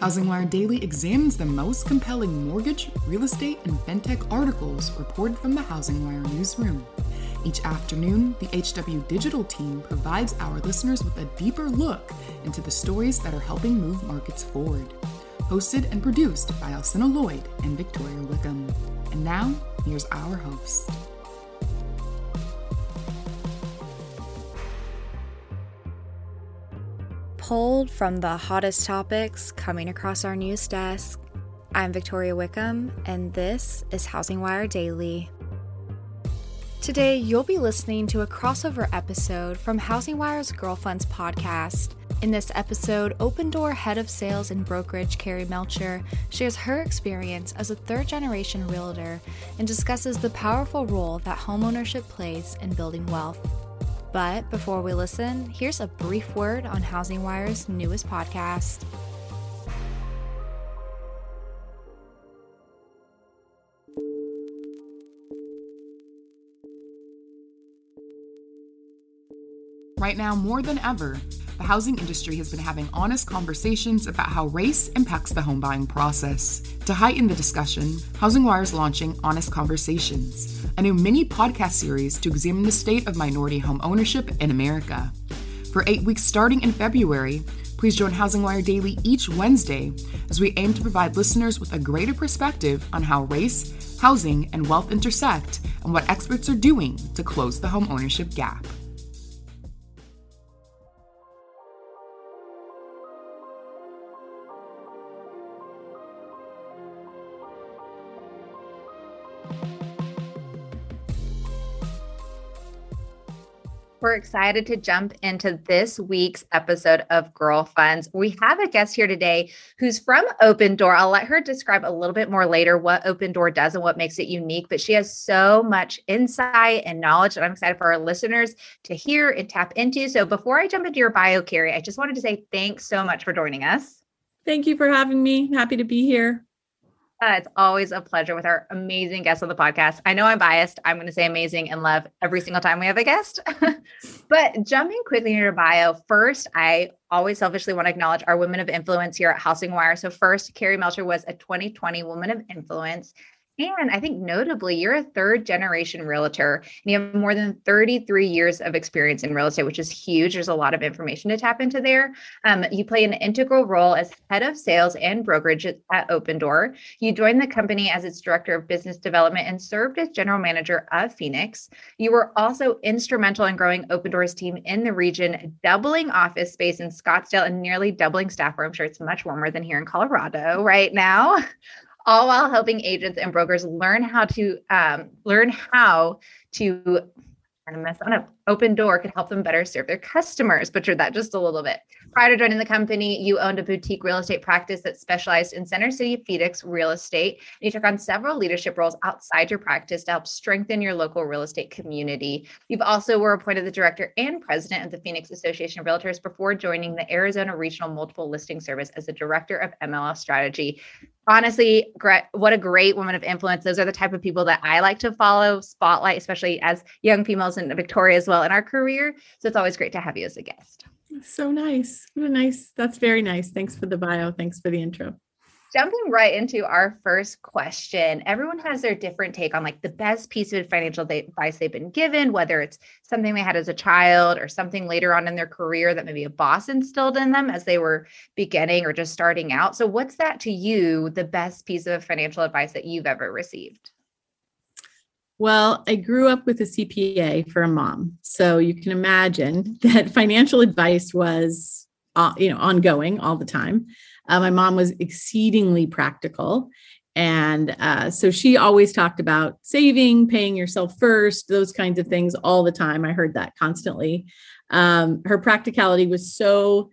HousingWire Daily examines the most compelling mortgage, real estate, and fintech articles reported from the HousingWire newsroom. Each afternoon, the HW Digital team provides our listeners with a deeper look into the stories that are helping move markets forward. Hosted and produced by Alcynna Lloyd and Victoria Wickham. And now, here's our host. Pulled from the hottest topics coming across our news desk. I'm Victoria Wickham, and this is Housing Wire Daily. Today, you'll be listening to a crossover episode from Housing Wire's Girl Funds podcast. In this episode, Opendoor head of sales and brokerage Kerry Melcher shares her experience as a third generation realtor and discusses the powerful role that homeownership plays in building wealth. But before we listen, here's a brief word on Housing Wire's newest podcast. Right now, more than ever, the housing industry has been having honest conversations about how race impacts the home buying process. To heighten the discussion, Housing Wire is launching Honest Conversations, a new mini podcast series to examine the state of minority home ownership in America. For eight weeks starting in February, please join Housing Wire Daily each Wednesday as we aim to provide listeners with a greater perspective on how race, housing, and wealth intersect and what experts are doing to close the home ownership gap. We're excited to jump into this week's episode of Girl Funds. We have a guest here today who's from Open Door. I'll let her describe a little bit more later what Open Door does and what makes it unique, but she has so much insight and knowledge that I'm excited for our listeners to hear and tap into. So before I jump into your bio, Kerry, I just wanted to say thanks so much for joining us. Thank you for having me. Happy to be here. Uh, it's always a pleasure with our amazing guests on the podcast. I know I'm biased. I'm going to say amazing and love every single time we have a guest. but jumping quickly into your bio, first, I always selfishly want to acknowledge our women of influence here at Housing Wire. So, first, Kerry Melcher was a 2020 Woman of Influence. And I think notably, you're a third generation realtor and you have more than 33 years of experience in real estate, which is huge. There's a lot of information to tap into there. Um, you play an integral role as head of sales and brokerage at, at Opendoor. You joined the company as its director of business development and served as general manager of Phoenix. You were also instrumental in growing Opendoor's team in the region, doubling office space in Scottsdale and nearly doubling staff, where I'm sure it's much warmer than here in Colorado right now all while helping agents and brokers learn how to um, learn how to kind of mess on an Opendoor could help them better serve their customers. Butchered that just a little bit. Prior to joining the company, you owned a boutique real estate practice that specialized in Center City Phoenix real estate. And you took on several leadership roles outside your practice to help strengthen your local real estate community. You've also were appointed the director and president of the Phoenix Association of Realtors before joining the Arizona Regional Multiple Listing Service as the director of MLS strategy honestly, what a great woman of influence. Those are the type of people that I like to follow, spotlight, especially as young females and Victoria as well in our career. So it's always great to have you as a guest. So nice. What a nice, that's very nice. Thanks for the bio. Thanks for the intro jumping right into our first question everyone has their different take on like the best piece of financial advice they've been given whether it's something they had as a child or something later on in their career that maybe a boss instilled in them as they were beginning or just starting out. So what's that to you the best piece of financial advice that you've ever received? Well, I grew up with a CPA for a mom. So you can imagine that financial advice was uh, you know ongoing all the time uh, my mom was exceedingly practical. And uh, so she always talked about saving, paying yourself first, those kinds of things all the time. I heard that constantly. Um, her practicality was so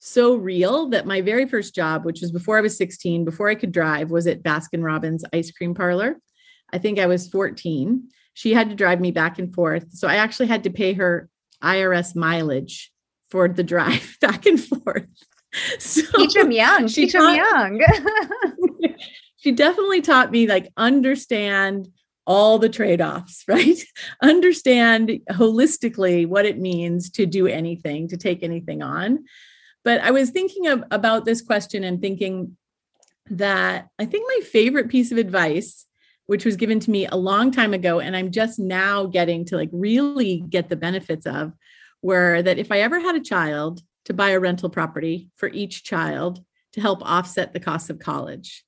so real that my very first job, which was before I was 16, before I could drive, was at Baskin Robbins ice cream parlor. I think I was 14. She had to drive me back and forth. So I actually had to pay her IRS mileage for the drive back and forth. So teach them young. Teach them young. she definitely taught me like understand all the trade-offs, right? understand holistically what it means to do anything, to take anything on. But I was thinking of, about this question and thinking that I think my favorite piece of advice, which was given to me a long time ago, and I'm just now getting to like really get the benefits of, were that if I ever had a child, to buy a rental property for each child to help offset the cost of college.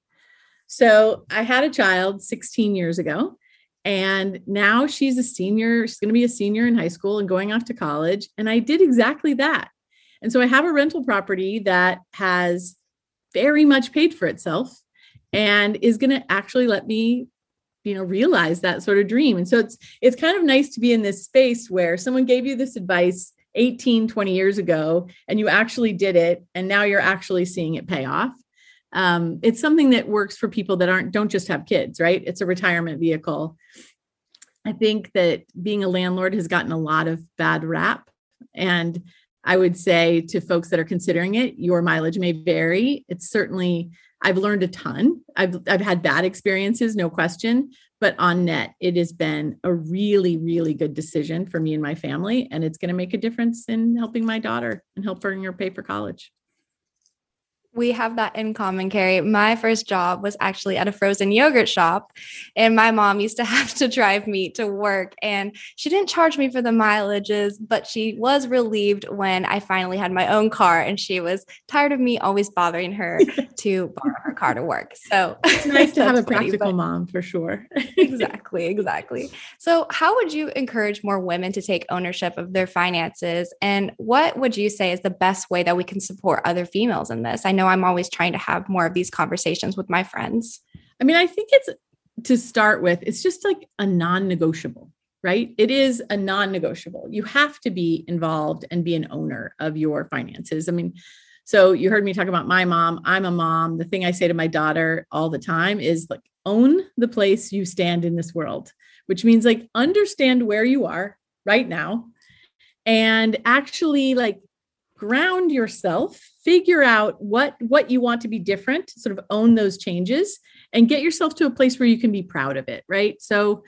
So I had a child 16 years ago, and now she's a senior. She's going to be a senior in high school and going off to college. And I did exactly that. And so I have a rental property that has very much paid for itself and is going to actually let me you know realize that sort of dream and so it's it's kind of nice to be in this space where someone gave you this advice 18 20 years ago and you actually did it and now you're actually seeing it pay off. Um, it's something that works for people that aren't don't just have kids right? It's a retirement vehicle. I think that being a landlord has gotten a lot of bad rap and I would say to folks that are considering it, your mileage may vary. It's certainly I've learned a ton. I've I've had bad experiences, no question, but on net it has been a really really good decision for me and my family and it's going to make a difference in helping my daughter and helping her pay for college. We have that in common, Kerry. My first job was actually at a frozen yogurt shop, and my mom used to have to drive me to work. And she didn't charge me for the mileages, but she was relieved when I finally had my own car, and she was tired of me always bothering her to borrow her car to work. So it's nice to have a practical funny, mom for sure. exactly, exactly. So, how would you encourage more women to take ownership of their finances? And what would you say is the best way that we can support other females in this? I know I'm always trying to have more of these conversations with my friends. I mean, I think it's to start with, it's just like a non negotiable, right? It is a non negotiable. You have to be involved and be an owner of your finances. I mean, so you heard me talk about my mom. I'm a mom. The thing I say to my daughter all the time is like, own the place you stand in this world, which means like understand where you are right now and actually like ground yourself figure out what what you want to be different sort of own those changes and get yourself to a place where you can be proud of it right? So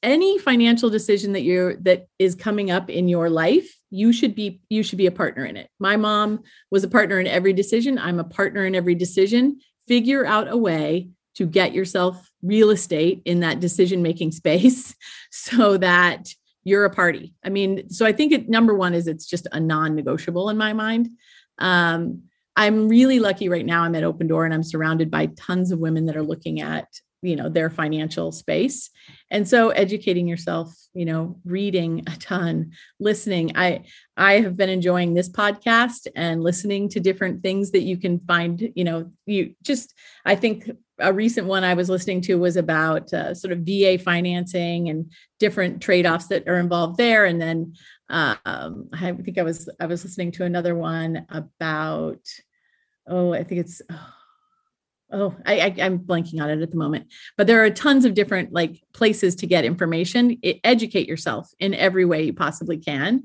any financial decision that you're that is coming up in your life you should be you should be a partner in it. My mom was a partner in every decision. I'm a partner in every decision. Figure out a way to get yourself real estate in that decision making space so that you're a party. I mean, so I think it number one is it's just a non-negotiable in my mind. Um, I'm really lucky right now. I'm at Open Door and I'm surrounded by tons of women that are looking at you know their financial space and so educating yourself you know reading a ton listening i i have been enjoying this podcast and listening to different things that you can find you know you just i think a recent one I was listening to was about uh, sort of VA financing and different trade-offs that are involved there. And then um, I think I was I was listening to another one about oh I think it's oh, oh I, I am blanking on it at the moment. But there are tons of different like places to get information. It, educate yourself in every way you possibly can.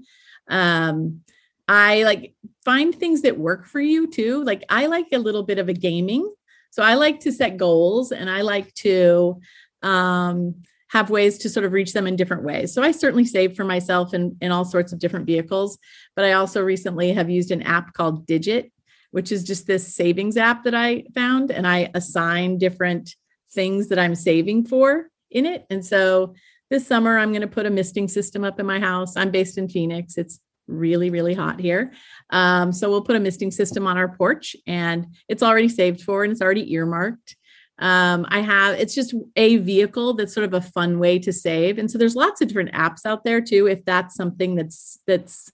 Um, I like find things that work for you too. Like I like a little bit of a gaming so I like to set goals and I like to um, have ways to sort of reach them in different ways. So I certainly save for myself in, in all sorts of different vehicles, but I also recently have used an app called Digit, which is just this savings app that I found, and I assign different things that I'm saving for in it. And so this summer, I'm going to put a misting system up in my house. I'm based in Phoenix. It's really, really hot here. Um, so we'll put a misting system on our porch and it's already saved for and it's already earmarked. Um, I have, it's just a vehicle that's sort of a fun way to save. And so there's lots of different apps out there too, if that's something that's, that's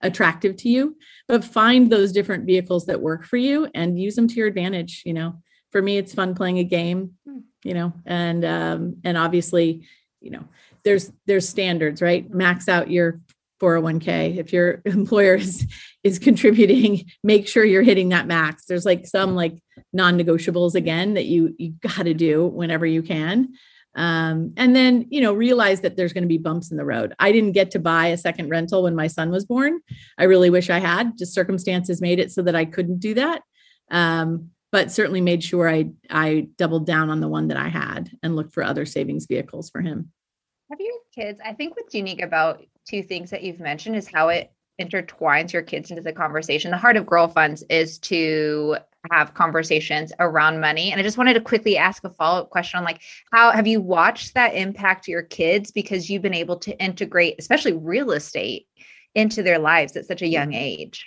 attractive to you, but find those different vehicles that work for you and use them to your advantage. You know, for me, it's fun playing a game, hmm. you know, and, um, and obviously, you know, there's, there's standards, right? Max out your 401k. If your employer is is contributing, make sure you're hitting that max. There's like some like non-negotiables again that you you got to do whenever you can. Um, and then you know realize that there's going to be bumps in the road. I didn't get to buy a second rental when my son was born. I really wish I had. Just circumstances made it so that I couldn't do that. Um, but certainly made sure I I doubled down on the one that I had and looked for other savings vehicles for him. Have your kids? I think what's unique about two things that you've mentioned is how it intertwines your kids into the conversation. The heart of Girl Funds is to have conversations around money. And I just wanted to quickly ask a follow-up question on like how have you watched that impact your kids because you've been able to integrate especially real estate into their lives at such a young age?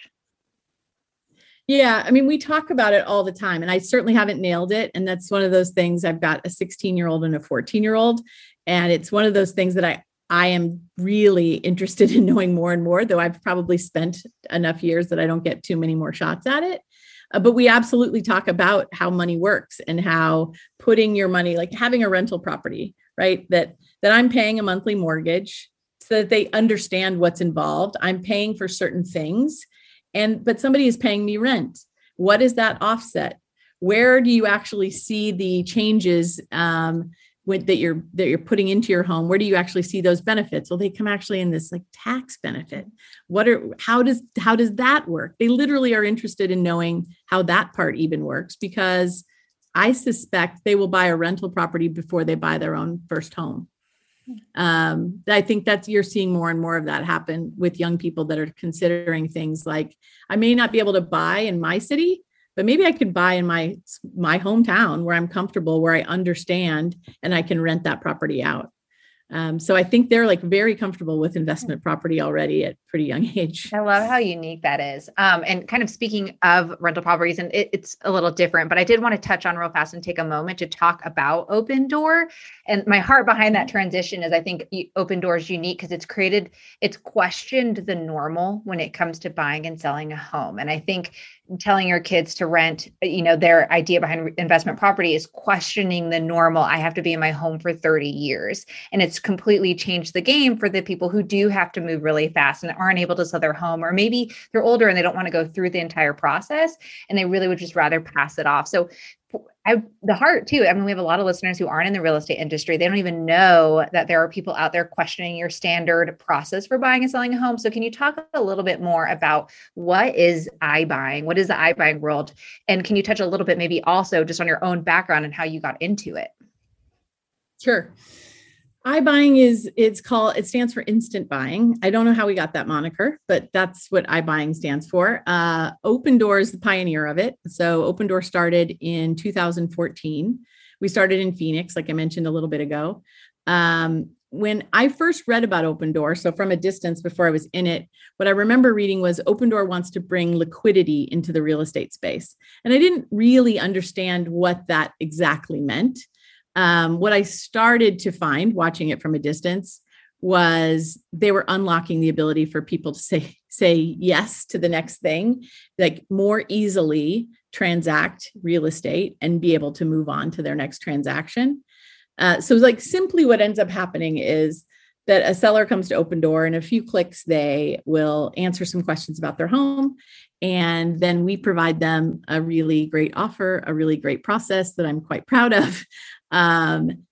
Yeah, I mean, we talk about it all the time, and I certainly haven't nailed it. And that's one of those things. I've got a 16 year old and a 14 year old, and it's one of those things that I I am really interested in knowing more and more. Though I've probably spent enough years that I don't get too many more shots at it. Uh, but we absolutely talk about how money works and how putting your money, like having a rental property, right? That that I'm paying a monthly mortgage so that they understand what's involved. I'm paying for certain things and but somebody is paying me rent what is that offset where do you actually see the changes um, with, that you're that you're putting into your home where do you actually see those benefits? Well they come actually in this like tax benefit. What are how does how does that work? They literally are interested in knowing how that part even works because i suspect they will buy a rental property before they buy their own first home. Um, I think that's you're seeing more and more of that happen with young people that are considering things like I may not be able to buy in my city, but maybe I could buy in my my hometown where I'm comfortable, where I understand, and I can rent that property out. Um, so I think they're like very comfortable with investment property already at pretty young age. I love how unique that is. Um, and kind of speaking of rental properties, and it, it's a little different, but I did want to touch on real fast and take a moment to talk about Opendoor. And my heart behind that transition is I think Opendoor is unique because it's created, it's questioned the normal when it comes to buying and selling a home. And I think telling your kids to rent you know their idea behind investment property is questioning the normal i have to be in my home for 30 years. And it's completely changed the game for the people who do have to move really fast and aren't able to sell their home or maybe they're older and they don't want to go through the entire process and they really would just rather pass it off. So I, the heart too. I mean, we have a lot of listeners who aren't in the real estate industry. They don't even know that there are people out there questioning your standard process for buying and selling a home. So, can you talk a little bit more about what is I buying? What is the I buying world? And can you touch a little bit, maybe also just on your own background and how you got into it? Sure iBuying is it's called it stands for instant buying. I don't know how we got that moniker, but that's what iBuying stands for. Uh, Opendoor is the pioneer of it. So Open Door started in 2014. We started in Phoenix, like I mentioned a little bit ago. Um, when I first read about Open Door, so from a distance before I was in it, what I remember reading was Open Door wants to bring liquidity into the real estate space. And I didn't really understand what that exactly meant um, what I started to find watching it from a distance was they were unlocking the ability for people to say say yes to the next thing like more easily transact real estate and be able to move on to their next transaction. Uh, so like simply what ends up happening is that a seller comes to Opendoor and a few clicks they will answer some questions about their home. And then we provide them a really great offer a really great process that i'm quite proud of um,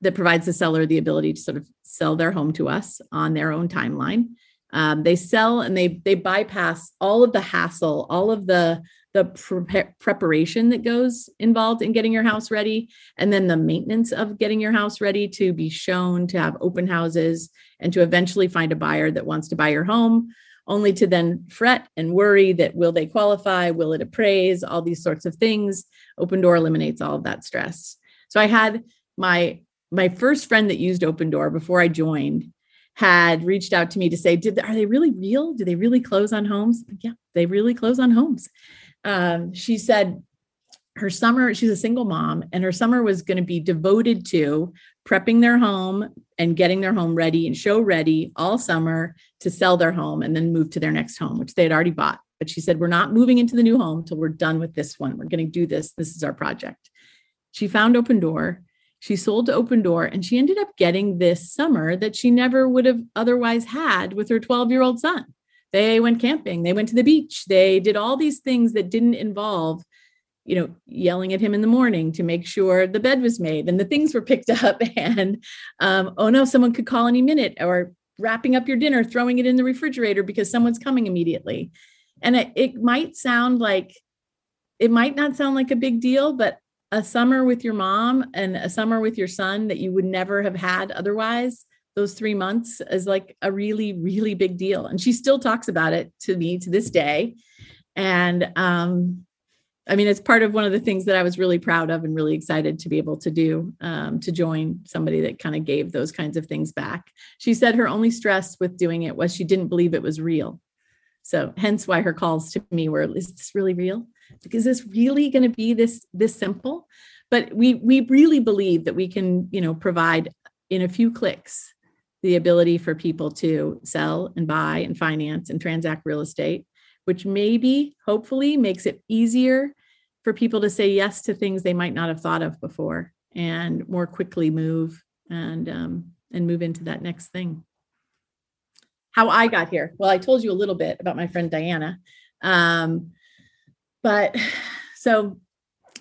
that provides the seller the ability to sort of sell their home to us on their own timeline. Um, they sell and they they bypass all of the hassle, all of the the pre- preparation that goes involved in getting your house ready, and then the maintenance of getting your house ready to be shown, to have open houses, and to eventually find a buyer that wants to buy your home. Only to then fret and worry that will they qualify? Will it appraise? All these sorts of things. Open Door eliminates all of that stress. So I had my my first friend that used Opendoor before I joined had reached out to me to say, "Did are they really real? Do they really close on homes?" Yeah, they really close on homes. Um, she said her summer she's a single mom and her summer was going to be devoted to prepping their home and getting their home ready and show ready all summer to sell their home and then move to their next home which they had already bought but she said we're not moving into the new home until we're done with this one we're going to do this this is our project she found Opendoor She sold to Opendoor and she ended up getting this summer that she never would have otherwise had with her 12 year old son. They went camping, they went to the beach, they did all these things that didn't involve, you know, yelling at him in the morning to make sure the bed was made and the things were picked up. And um, oh no, someone could call any minute, or wrapping up your dinner, throwing it in the refrigerator because someone's coming immediately. And it, it might sound like, it might not sound like a big deal, but a summer with your mom and a summer with your son that you would never have had otherwise those three months is like a really really big deal. And she still talks about it to me to this day. And um i mean it's part of one of the things that i was really proud of and really excited to be able to do um, to join somebody that kind of gave those kinds of things back. She said her only stress with doing it was she didn't believe it was real. So hence why her calls to me were is this really real is this really going to be this this simple? But we we really believe that we can you know provide in a few clicks the ability for people to sell and buy and finance and transact real estate which maybe hopefully makes it easier for people to say yes to things they might not have thought of before and more quickly move and um, and move into that next thing. How i got here well i told you a little bit about my friend diana. Um, but so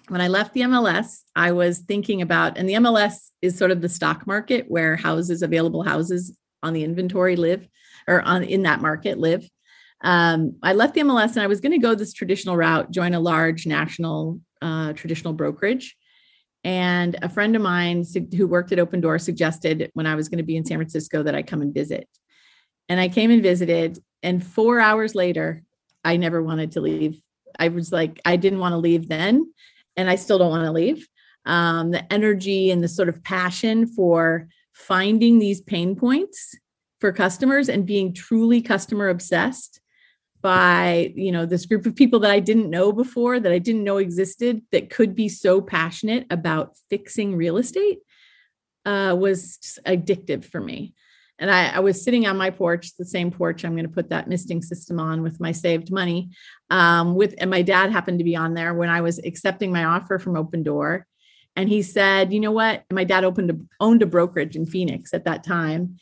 when I left the MLS, I was thinking about, and the MLS is sort of the stock market where houses, available houses on the inventory live, or on in that market live. Um, I left the MLS and I was going to go this traditional route, join a large national uh, traditional brokerage. And a friend of mine who worked at Open Door suggested when I was going to be in San Francisco that I come and visit. And I came and visited. And four hours later, I never wanted to leave I was like, I didn't want to leave then, and I still don't want to leave. Um, the energy and the sort of passion for finding these pain points for customers and being truly customer obsessed by you know this group of people that I didn't know before that I didn't know existed that could be so passionate about fixing real estate uh, was addictive for me. And I, I, was sitting on my porch, the same porch I'm going to put that misting system on with my saved money. Um, with and my dad happened to be on there when I was accepting my offer from Opendoor. And he said, you know what? My dad opened a, owned a brokerage in Phoenix at that time.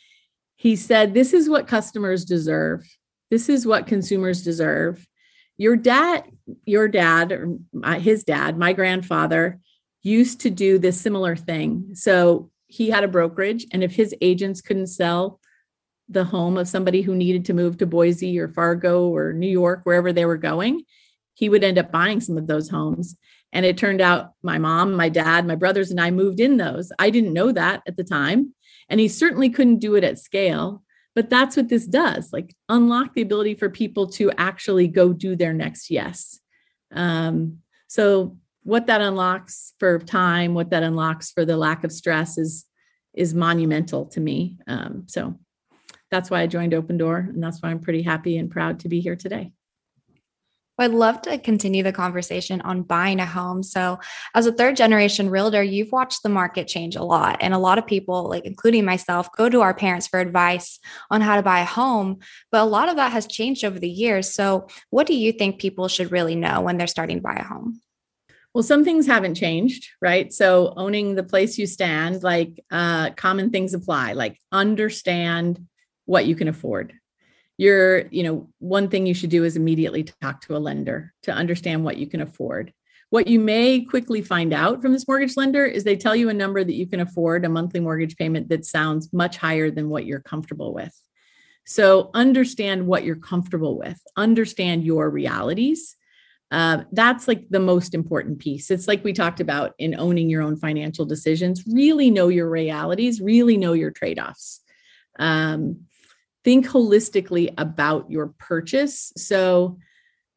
He said, This is what customers deserve. This is what consumers deserve. Your dad, your dad, or his dad, my grandfather used to do this similar thing. So he had a brokerage and if his agents couldn't sell the home of somebody who needed to move to Boise or Fargo or New York wherever they were going he would end up buying some of those homes. And it turned out my mom my dad my brothers and I moved in those. I didn't know that at the time. And he certainly couldn't do it at scale but that's what this does like unlock the ability for people to actually go do their next yes. Um, so what that unlocks for time, what that unlocks for the lack of stress is is monumental to me. Um, so that's why I joined Opendoor, and that's why I'm pretty happy and proud to be here today. I'd love to continue the conversation on buying a home. So, as a third generation realtor, you've watched the market change a lot. And a lot of people, like including myself, go to our parents for advice on how to buy a home. But a lot of that has changed over the years. So, what do you think people should really know when they're starting to buy a home? Well, some things haven't changed, right? So owning the place you stand, like uh, common things apply, like understand what you can afford. You're, you know, one thing you should do is immediately talk to a lender to understand what you can afford. What you may quickly find out from this mortgage lender is they tell you a number that you can afford, a monthly mortgage payment that sounds much higher than what you're comfortable with. So understand what you're comfortable with, understand your realities uh, that's like the most important piece. It's like we talked about in owning your own financial decisions. Really know your realities, really know your trade offs. Um, think holistically about your purchase. So,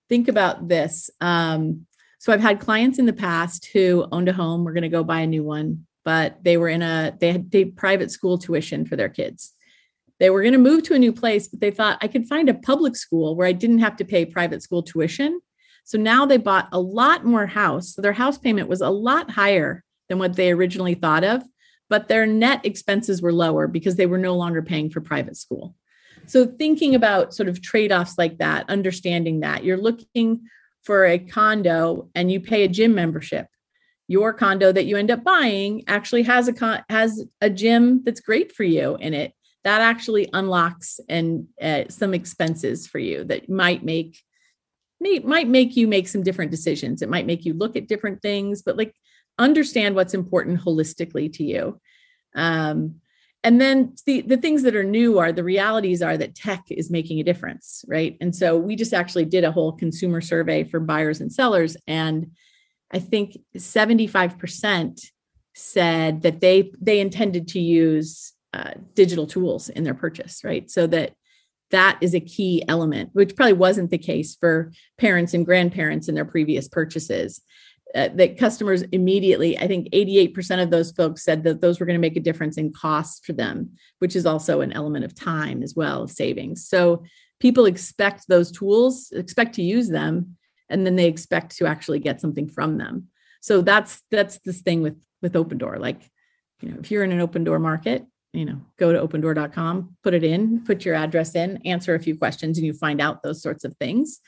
think about this. Um, so, I've had clients in the past who owned a home, we're going to go buy a new one, but they were in a, they had private school tuition for their kids. They were going to move to a new place, but they thought I could find a public school where I didn't have to pay private school tuition so now they bought a lot more house. So their house payment was a lot higher than what they originally thought of, but their net expenses were lower because they were no longer paying for private school. So thinking about sort of trade-offs like that, understanding that you're looking for a condo and you pay a gym membership. your condo that you end up buying actually has a con- has a gym that's great for you in it. That actually unlocks and uh, some expenses for you that might make may, might make you make some different decisions. It might make you look at different things but like understand what's important holistically to you. Um, and then the the things that are new are the realities are that tech is making a difference right and so we just actually did a whole consumer survey for buyers and sellers and I think 75% said that they they intended to use uh, digital tools in their purchase, right? So that that is a key element, which probably wasn't the case for parents and grandparents in their previous purchases. Uh, that customers immediately, I think 88% of those folks said that those were going to make a difference in cost for them, which is also an element of time as well, savings. So people expect those tools, expect to use them, and then they expect to actually get something from them so that's that's this thing with with Opendoor like you know if you're in an Opendoor market you know go to opendoor.com put it in put your address in answer a few questions and you find out those sorts of things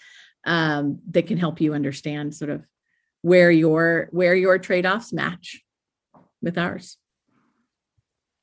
um, that can help you understand sort of where your where your trade-offs match with ours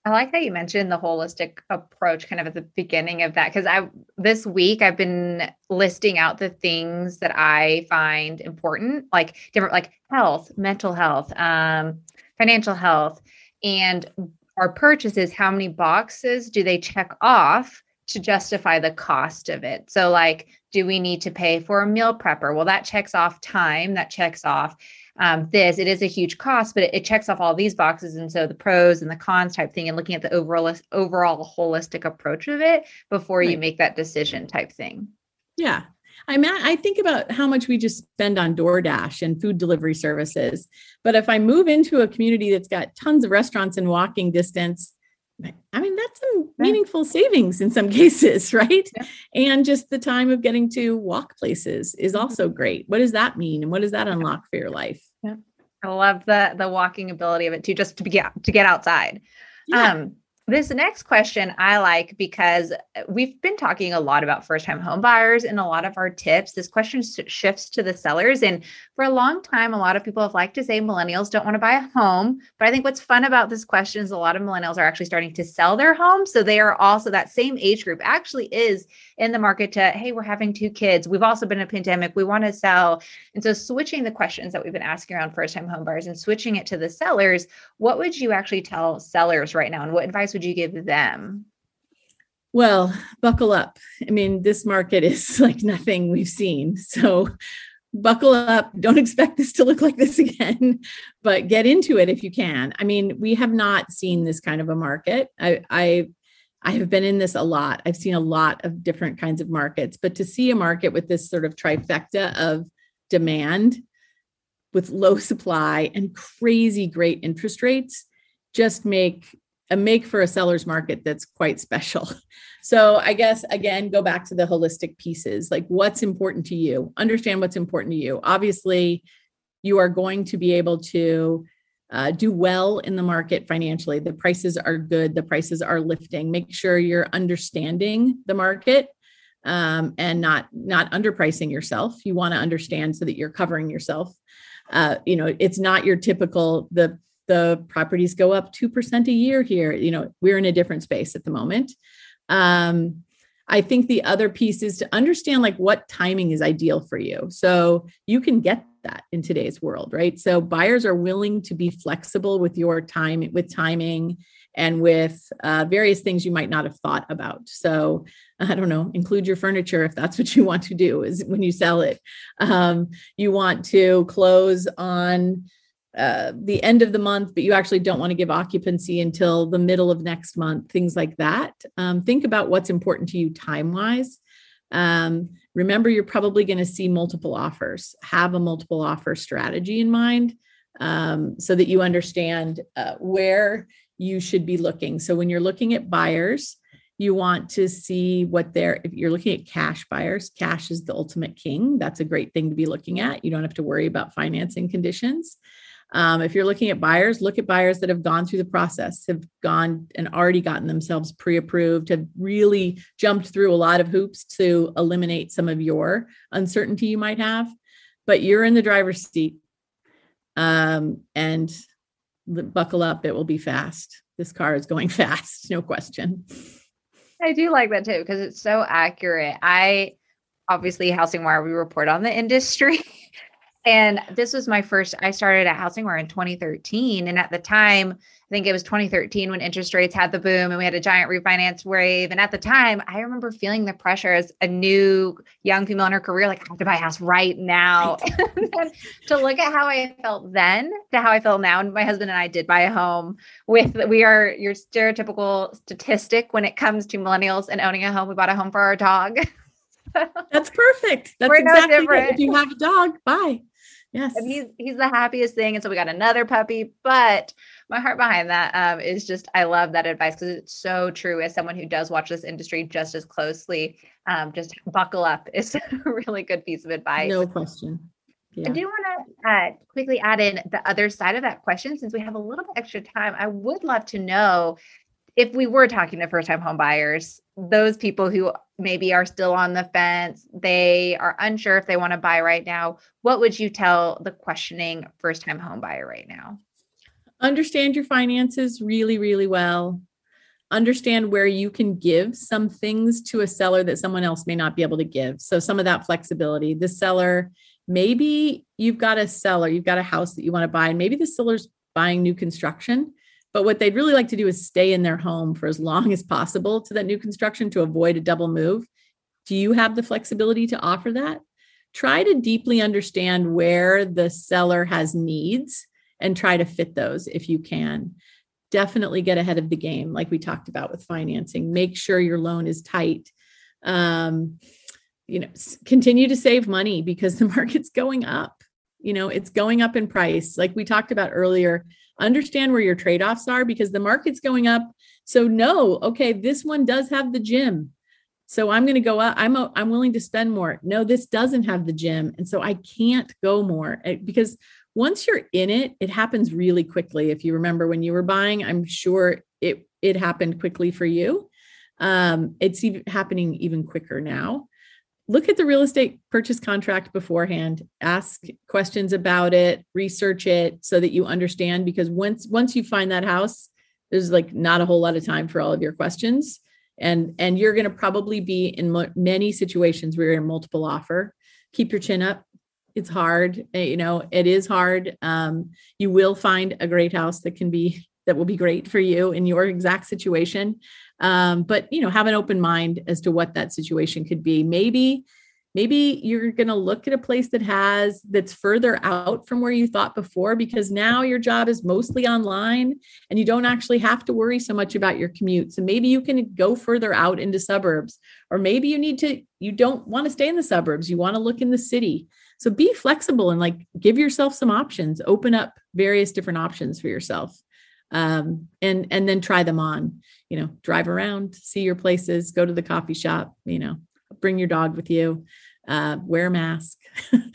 I like that you mentioned the holistic approach kind of at the beginning of that because I this week I've been listing out the things that I find important, like different like health, mental health, um, financial health, and our purchases, how many boxes do they check off to justify the cost of it? So like do we need to pay for a meal prepper? Well, that checks off time, that checks off um, this. It is a huge cost, but it, it, checks off all these boxes. And so the pros and the cons type thing, and looking at the overall overall holistic approach of it before right. you make that decision type thing. Yeah. I mean, I think about how much we just spend on DoorDash and food delivery services. But if I move into a community that's got tons of restaurants in walking distance, I mean, that's some meaningful savings in some cases, right? Yeah. And just the time of getting to walk places is mm-hmm. also great. What does that mean? And what does that unlock for your life? Yeah. I love the the walking ability of it too, just to be to get outside. Yeah. Um, this next question I like because we've been talking a lot about first time home buyers and a lot of our tips. This question shifts to the sellers. And for a long time, a lot of people have liked to say millennials don't want to buy a home. But I think what's fun about this question is a lot of millennials are actually starting to sell their homes. So they are also that same age group actually is in the market to, hey, we're having two kids. We've also been in a pandemic. We want to sell. And so switching the questions that we've been asking around first time home buyers and switching it to the sellers, what would you actually tell sellers right now? And what advice would you give them? Well, buckle up. I mean, this market is like nothing we've seen. So buckle up. Don't expect this to look like this again, but get into it if you can. I mean, we have not seen this kind of a market. I, I I have been in this a lot. I've seen a lot of different kinds of markets, but to see a market with this sort of trifecta of demand with low supply and crazy great interest rates just make a make for a seller's market that's quite special. So I guess again go back to the holistic pieces. Like what's important to you? Understand what's important to you. Obviously, you are going to be able to uh, do well in the market financially. The prices are good, the prices are lifting. Make sure you're understanding the market um, and not not underpricing yourself. You want to understand so that you're covering yourself. Uh, you know, it's not your typical the the properties go up two percent a year here. You know, we're in a different space at the moment. Um, I think the other piece is to understand like what timing is ideal for you. So you can get that in today's world, right? So buyers are willing to be flexible with your time, with timing, and with uh, various things you might not have thought about. So I don't know, include your furniture if that's what you want to do. Is when you sell it, um, you want to close on uh, the end of the month, but you actually don't want to give occupancy until the middle of next month, things like that. Um, think about what's important to you time wise. Um, remember, you're probably going to see multiple offers. Have a multiple offer strategy in mind um, so that you understand uh, where you should be looking. So, when you're looking at buyers, you want to see what they're, if you're looking at cash buyers, cash is the ultimate king. That's a great thing to be looking at. You don't have to worry about financing conditions. Um, if you're looking at buyers, look at buyers that have gone through the process, have gone and already gotten themselves pre approved, have really jumped through a lot of hoops to eliminate some of your uncertainty you might have. But you're in the driver's seat. um, and buckle up it will be fast this car is going fast no question i do like that too because it's so accurate i obviously housing wire we report on the industry and this was my first i started at housing wire in 2013 and at the time I think it was 2013 when interest rates had the boom and we had a giant refinance wave. And at the time, I remember feeling the pressure as a new young female in her career, like, I have to buy a house right now. to look at how I felt then to how I feel now. And my husband and I did buy a home with, we are your stereotypical statistic when it comes to millennials and owning a home. We bought a home for our dog. That's perfect. That's We're exactly no If you have a dog, bye. Yes. And he's he's the happiest thing. And so we got another puppy. But my heart behind that um, is just I love that advice because it's so true. As someone who does watch this industry just as closely, um, just buckle up is a really good piece of advice. No question. Yeah. I do want to uh, quickly add in the other side of that question since we have a little bit extra time. I would love to know if we were talking to first time home buyers, those people who maybe are still on the fence, they are unsure if they want to buy right now, what would you tell the questioning first time home buyer right now? Understand your finances really, really well. Understand where you can give some things to a seller that someone else may not be able to give. So, some of that flexibility. The seller, maybe you've got a seller, you've got a house that you want to buy, and maybe the seller's buying new construction but what they'd really like to do is stay in their home for as long as possible to that new construction to avoid a double move. Do you have the flexibility to offer that? Try to deeply understand where the seller has needs and try to fit those if you can. Definitely get ahead of the game, like we talked about with financing. Make sure your loan is tight. Um, you know, continue to save money because the market's going up. You know, it's going up in price. Like we talked about earlier, understand where your trade-offs are because the market's going up. So no okay this one does have the gym. So i'm going to go up i'm a, i'm willing to spend more. No this doesn't have the gym. And so i can't go more eh, because once you're in it it happens really quickly. If you remember when you were buying i'm sure it it happened quickly for you. Um it's even happening even quicker now look at the real estate purchase contract beforehand ask questions about it research it so that you understand because once once you find that house there's like not a whole lot of time for all of your questions. And and you're going to probably be in mo- many situations where you're in multiple offer. Keep your chin up. It's hard eh, you know it is hard. Um, you will find a great house that can be that will be great for you in your exact situation um, but you know have an open mind as to what that situation could be. Maybe maybe you're going to look at a place that has that's further out from where you thought before because now your job is mostly online and you don't actually have to worry so much about your commute. So maybe you can go further out into suburbs or maybe you need to you don't want to stay in the suburbs you want to look in the city. So be flexible and like give yourself some options. Open up various different options for yourself um, and and then try them on you know drive around see your places go to the coffee shop you know bring your dog with you uh, wear a mask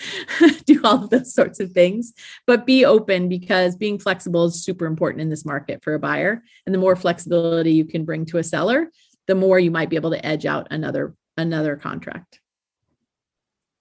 do all of those sorts of things. But be open because being flexible is super important in this market for a buyer. And the more flexibility you can bring to a seller the more you might be able to edge out another another contract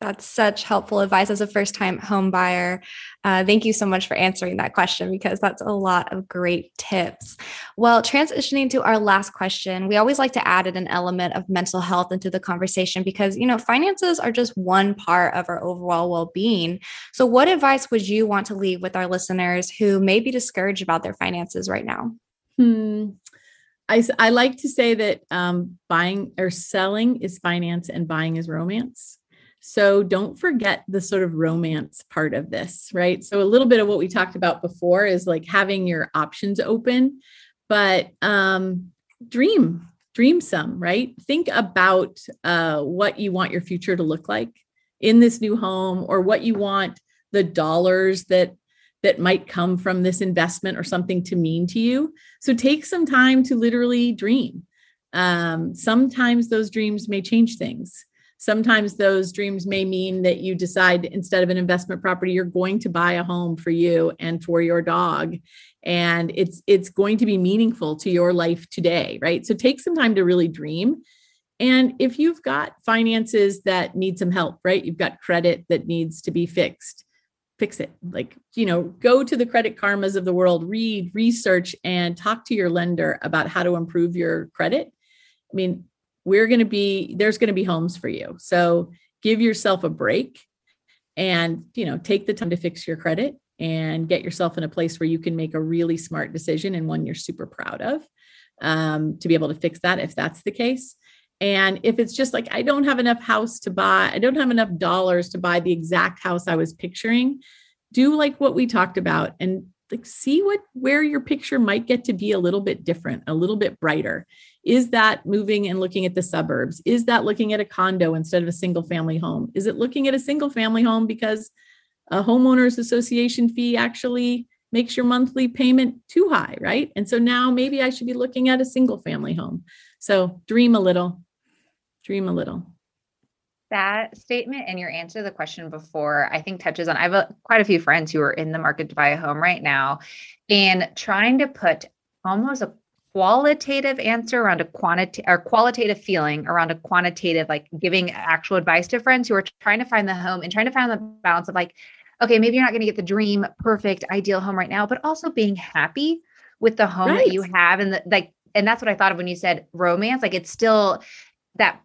that's such helpful advice as a first time home buyer. Uh, thank you so much for answering that question because that's a lot of great tips. Well, transitioning to our last question, we always like to add an element of mental health into the conversation because, you know, finances are just one part of our overall well being. So, what advice would you want to leave with our listeners who may be discouraged about their finances right now? Hmm. I, I like to say that um, buying or selling is finance and buying is romance. So don't forget the sort of romance part of this, right? So a little bit of what we talked about before is like having your options open, but um, dream, dream some, right? Think about uh, what you want your future to look like in this new home or what you want the dollars that that might come from this investment or something to mean to you. So take some time to literally dream. Um, sometimes those dreams may change things sometimes those dreams may mean that you decide instead of an investment property you're going to buy a home for you and for your dog and it's it's going to be meaningful to your life today right so take some time to really dream and if you've got finances that need some help right you've got credit that needs to be fixed fix it. Like, you know, go to the credit karmas of the world, read, research, and talk to your lender about how to improve your credit. I mean, we're going to be, there's going to be homes for you. So give yourself a break and, you know, take the time to fix your credit and get yourself in a place where you can make a really smart decision and one you're super proud of um, to be able to fix that if that's the case. And if it's just like, I don't have enough house to buy, I don't have enough dollars to buy the exact house I was picturing, do like what we talked about and like see what where your picture might get to be a little bit different, a little bit brighter. Is that moving and looking at the suburbs? Is that looking at a condo instead of a single family home? Is it looking at a single family home because a homeowners association fee actually makes your monthly payment too high, right? And so now maybe I should be looking at a single family home. So dream a little, dream a little. That statement and your answer to the question before, I think touches on. I have a, quite a few friends who are in the market to buy a home right now, and trying to put almost a qualitative answer around a quantitative or qualitative feeling around a quantitative, like giving actual advice to friends who are trying to find the home and trying to find the balance of like, okay, maybe you're not going to get the dream, perfect, ideal home right now, but also being happy with the home right. that you have and the, like, and that's what I thought of when you said romance. Like it's still that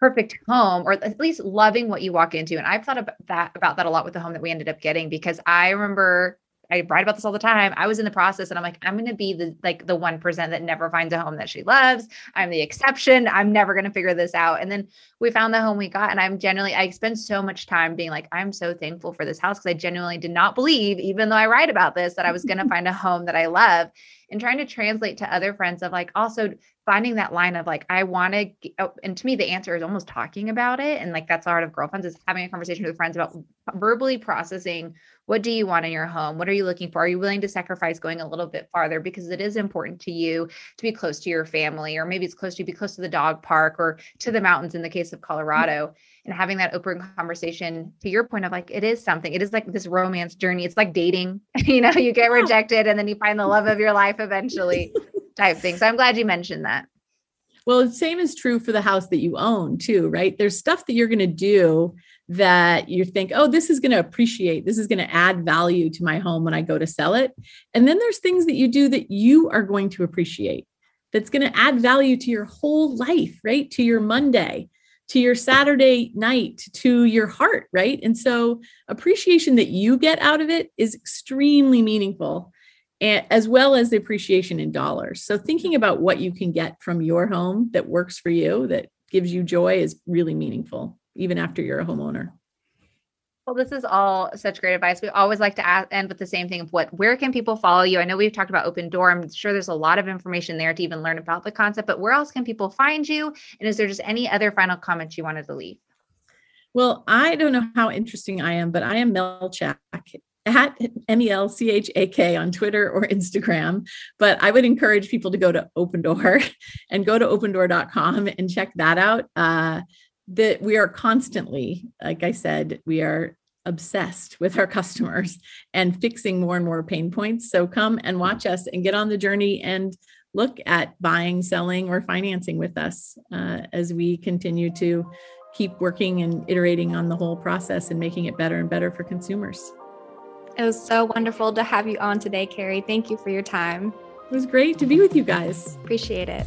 perfect home or at least loving what you walk into and i've thought about that about that a lot with the home that we ended up getting because i remember I write about this all the time. I was in the process and I'm like, I'm going to be the like the 1% that never finds a home that she loves. I'm the exception. I'm never going to figure this out. And then we found the home we got and I'm genuinely I spend so much time being like, I'm so thankful for this house because I genuinely did not believe even though I write about this that I was going to find a home that I love and trying to translate to other friends of like also finding that line of like i want to oh, and to me the answer is almost talking about it and like that's the art of Girlfunds is having a conversation with friends about verbally processing what do you want in your home? What are you looking for? Are you willing to sacrifice going a little bit farther? Because it is important to you to be close to your family or maybe it's close to you be close to the dog park or to the mountains in the case of mm. colorado and having that open conversation to your point of like it is something it is like this romance journey it's like dating you know you get rejected and then you find the love of your life eventually type thing. So I'm glad you mentioned that. Well, the same is true for the house that you own too, right? There's stuff that you're going to do that you think, oh, this is going to appreciate, this is going to add value to my home when I go to sell it. And then there's things that you do that you are going to appreciate that's going to add value to your whole life, right? To your Monday, to your Saturday night, to your heart, right? And so appreciation that you get out of it is extremely meaningful as well as the appreciation in dollars. So thinking about what you can get from your home that works for you, that gives you joy is really meaningful, even after you're a homeowner. Well, this is all such great advice. We always like to ask, end with the same thing of what, where can people follow you? I know we've talked about Opendoor. I'm sure there's a lot of information there to even learn about the concept, but where else can people find you? And is there just any other final comments you wanted to leave? Well, I don't know how interesting I am, but I am Melchak at M-E-L-C-H-A-K on Twitter or Instagram. But I would encourage people to go to Opendoor and go to opendoor.com and check that out. Uh, that we are constantly, like I said, we are obsessed with our customers and fixing more and more pain points. So come and watch us and get on the journey and look at buying, selling, or financing with us uh, as we continue to keep working and iterating on the whole process and making it better and better for consumers. It was so wonderful to have you on today, Kerry. Thank you for your time. It was great to be with you guys. Appreciate it.